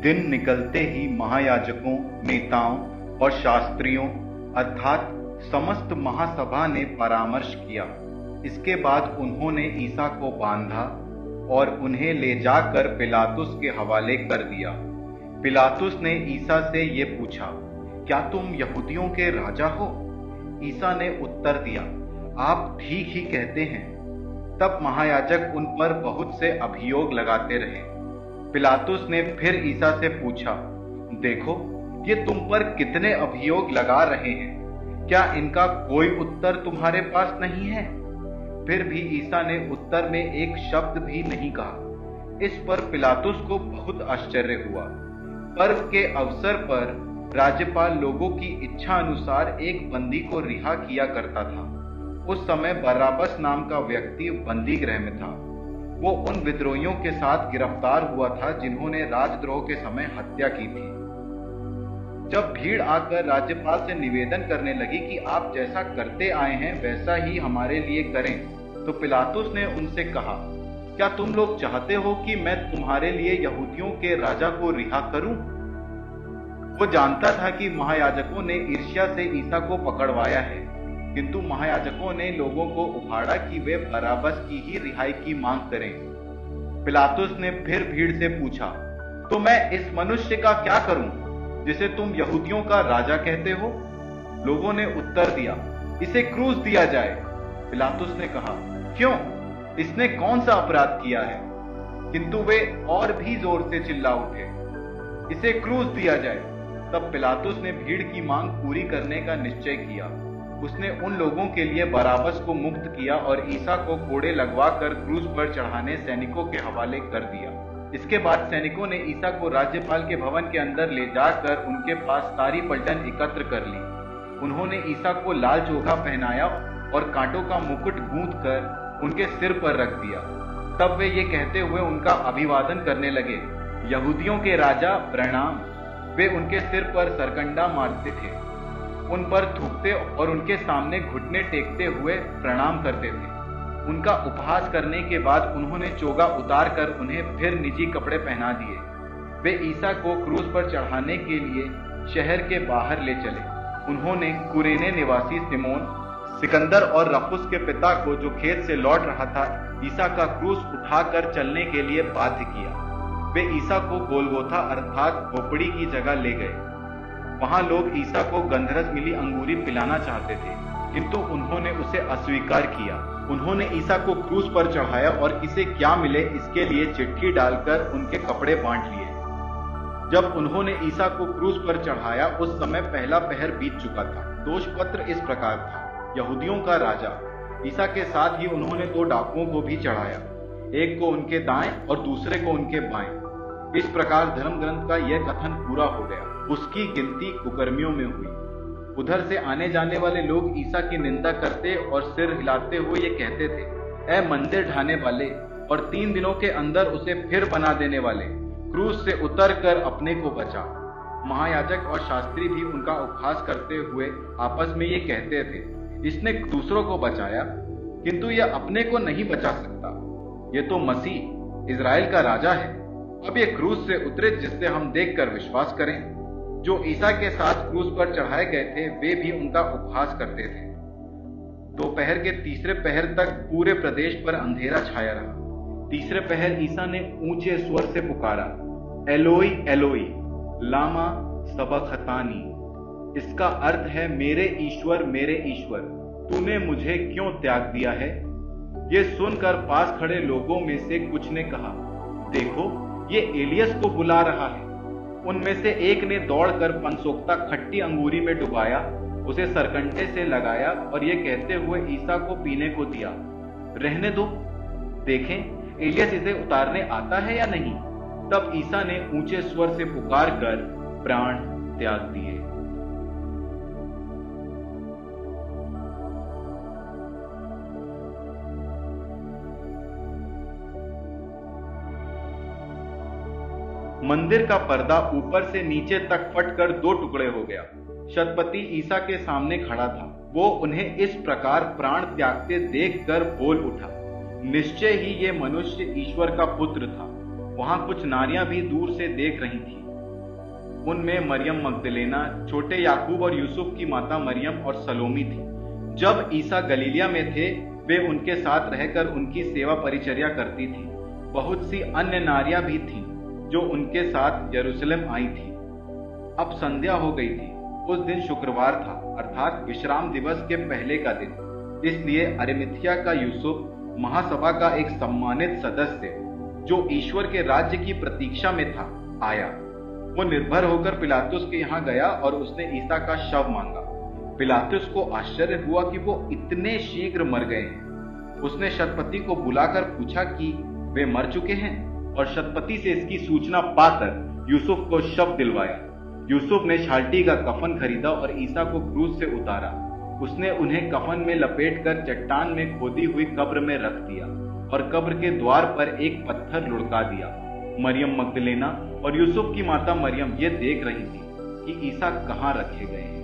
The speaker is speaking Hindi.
दिन निकलते ही महायाजकों, नेताओं और शास्त्रियों, अर्थात समस्त महासभा ने परामर्श किया। इसके बाद उन्होंने ईसा को बांधा और उन्हें ले जाकर पिलातुस के हवाले कर दिया। पिलातुस ने ईसा से ये पूछा, क्या तुम यहूदियों के राजा हो? ईसा ने उत्तर दिया, आप ठीक ही कहते हैं। तब महायाजक उन पर बहुत से अभियोग लगाते रहे। पिलातुस ने फिर ईसा से पूछा, देखो, ये तुम पर कितने अभियोग लगा रहे हैं? क्या इनका कोई उत्तर तुम्हारे पास नहीं है? फिर भी ईसा ने उत्तर में एक शब्द भी नहीं कहा। इस पर पिलातुस को बहुत आश्चर्य हुआ। पर्व के अवसर पर राज्यपाल लोगों की इच्छा अनुसार एक बंदी को रिहा किया करता था। उस समय बराबस नाम का व्यक्ति बंदी गृह में था। वो उन विद्रोहियों के साथ गिरफ़्तार हुआ था जिन्होंने राजद्रोह के समय हत्या की थी। जब भीड़ आकर राज्यपाल से निवेदन करने लगी कि आप जैसा करते आए हैं, वैसा ही हमारे लिए करें तो पिलातुस ने उनसे कहा, क्या तुम लोग चाहते हो कि मैं तुम्हारे लिए यहूदियों के राजा को रिहा करूँ? वो जानता था कि महायाजकों ने ईर्ष्या से ईसा को पकड़वाया है। किंतु महायाजकों ने लोगों को उभाड़ा कि वे बराबस की ही रिहाई की मांग करें। पिलातुस ने फिर भीड़ से पूछा तो मैं इस मनुष्य का क्या करूँ, जिसे तुम यहूदियों का राजा कहते हो? लोगों ने उत्तर दिया, इसे क्रूस दिया जाए। पिलातुस ने कहा, क्यों? इसने कौन सा अपराध किया है? किंतु वे और भी ज़ोर से चिल्ला उठे, इसे क्रूस दिया जाए। तब पिलातुस ने भीड़ की मांग पूरी करने का निश्चय किया। उसने उन लोगों के लिए बराबस को मुक्त किया और ईसा को कोड़े लगवा कर क्रूज पर चढ़ाने सैनिकों के हवाले कर दिया। इसके बाद सैनिकों ने ईसा को राज्यपाल के भवन के अंदर ले जाकर उनके पास सारी पलटन एकत्र कर ली। उन्होंने ईसा को लाल चोखा पहनाया और कांटों का मुकुट गूंथ कर उनके सिर पर रख दिया। तब वे ये कहते हुए उनका अभिवादन करने लगे। यहूदियों के राजा प्रणाम। वे उनके सिर पर सरकंडा मारते थे। उन पर थूकते और उनके सामने घुटने टेकते हुए प्रणाम करते थे। उनका उपहास करने के बाद उन्होंने चोगा उतार कर उन्हें फिर निजी कपड़े पहना दिए। वे ईसा को क्रूज पर चढ़ाने के लिए शहर के बाहर ले चले। उन्होंने कुरेने निवासी सिमोन, सिकंदर और रफुस के पिता को जो खेत से लौट रहा था, ईसा का क्रूज उठाकर चलने के लिए बाध्य किया। वे ईसा को गोलगोथा अर्थात खोपड़ी की जगह ले गए। वहाँ लोग ईसा को गंधरस मिली अंगूरी पिलाना चाहते थे, किंतु उन्होंने उसे अस्वीकार किया। उन्होंने ईसा को क्रूज पर चढ़ाया और इसे क्या मिले इसके लिए चिट्ठी डालकर उनके कपड़े बांट लिए। जब उन्होंने ईसा को क्रूज पर चढ़ाया, उस समय पहला पहर बीत चुका था। दोष पत्र इस प्रकार था, यहूदियों का राजा। ईसा के साथ ही उन्होंने दो डाकुओं को भी चढ़ाया, एक को उनके दाएँ और दूसरे को उनके बाएँ। इस प्रकार धर्म ग्रंथ का यह कथन पूरा हो गया। उसकी गिनती कुकर्मियों में हुई। उधर से आने जाने वाले लोग ईसा की निंदा करते और सिर हिलाते हुए ये कहते थे ए मंदिर ढाने वाले और तीन दिनों के अंदर उसे फिर बना देने वाले क्रूज से उतर कर अपने को बचा। महायाजक और शास्त्री भी उनका उपहास करते हुए आपस में ये कहते थे, इसने दूसरों को बचाया, किंतु यह अपने को नहीं बचा सकता। ये तो मसीह, इज़राइल का राजा है। अब ये क्रूज से उतरे जिससे हम देखकर विश्वास करें। जो ईसा के साथ क्रूज पर चढ़ाए गए थे, वे भी उनका उपहास करते थे। दोपहर के तीसरे पहर तक पूरे प्रदेश पर अंधेरा छाया रहा। तीसरे पहर ईसा ने ऊँचे स्वर से पुकारा, एलोई एलोई, लामा सबखतानी, इसका अर्थ है, मेरे ईश्वर मेरे ईश्वर, तूने मुझे क्यों त्याग दिया है? ये सुनकर पास खड़े लोगों में से कुछ ने कहा, देखो, ये एलियस को बुला रहा है। उनमें से एक ने दौड़कर पंसोक्ता खट्टी अंगूरी में डुबाया, उसे सरकंटे से लगाया और ये कहते हुए ईसा को पीने को दिया। रहने दो, देखें, एलियस इसे उतारने आता है या नहीं? तब ईसा ने ऊँचे स्वर से पुकार कर प्राण त्याग दिए। मंदिर का पर्दा ऊपर से नीचे तक फटकर दो टुकड़े हो गया। शतपति ईसा के सामने खड़ा था। वो उन्हें इस प्रकार प्राण त्यागते देखकर बोल उठा। निश्चय ही ये मनुष्य ईश्वर का पुत्र था। वहाँ कुछ नारियाँ भी दूर से देख रही थी। उनमें मरियम मगदलेना, छोटे याकूब और यूसुफ की माता मरियम और सलोमी थी। जब ईसा गलीलिया में थे, वे उनके साथ रहकर उनकी सेवा परिचर्या करती थी। बहुत सी अन्य नारियाँ भी थीं। जो उनके साथ यरूशलेम आई थी। अब संध्या हो गई थी। उस दिन शुक्रवार था, अर्थात विश्राम दिवस के पहले का दिन। इसलिए अरेमिथिया का यूसुफ महासभा का एक सम्मानित सदस्य, जो ईश्वर के राज्य की प्रतीक्षा में था, आया। वो निर्भर होकर पिलातुस के यहाँ गया और उसने ईसा का शव मांगा। पिलातुस को आश्चर्य हुआ कि वो इतने शीघ्र मर गए हैं। उसने शतपति को बुलाकर पूछा कि वे मर चुके हैं? और शतपति से इसकी सूचना पाकर यूसुफ को शव दिलवाया। यूसुफ ने शाल्टी का कफन खरीदा और ईसा को क्रूज से उतारा। उसने उन्हें कफन में लपेटकर चट्टान में खोदी हुई कब्र में रख दिया और कब्र के द्वार पर एक पत्थर लुढ़का दिया। मरियम मगदलेना और यूसुफ की माता मरियम ये देख रही थी कि ईसा कहाँ रखे गए हैं।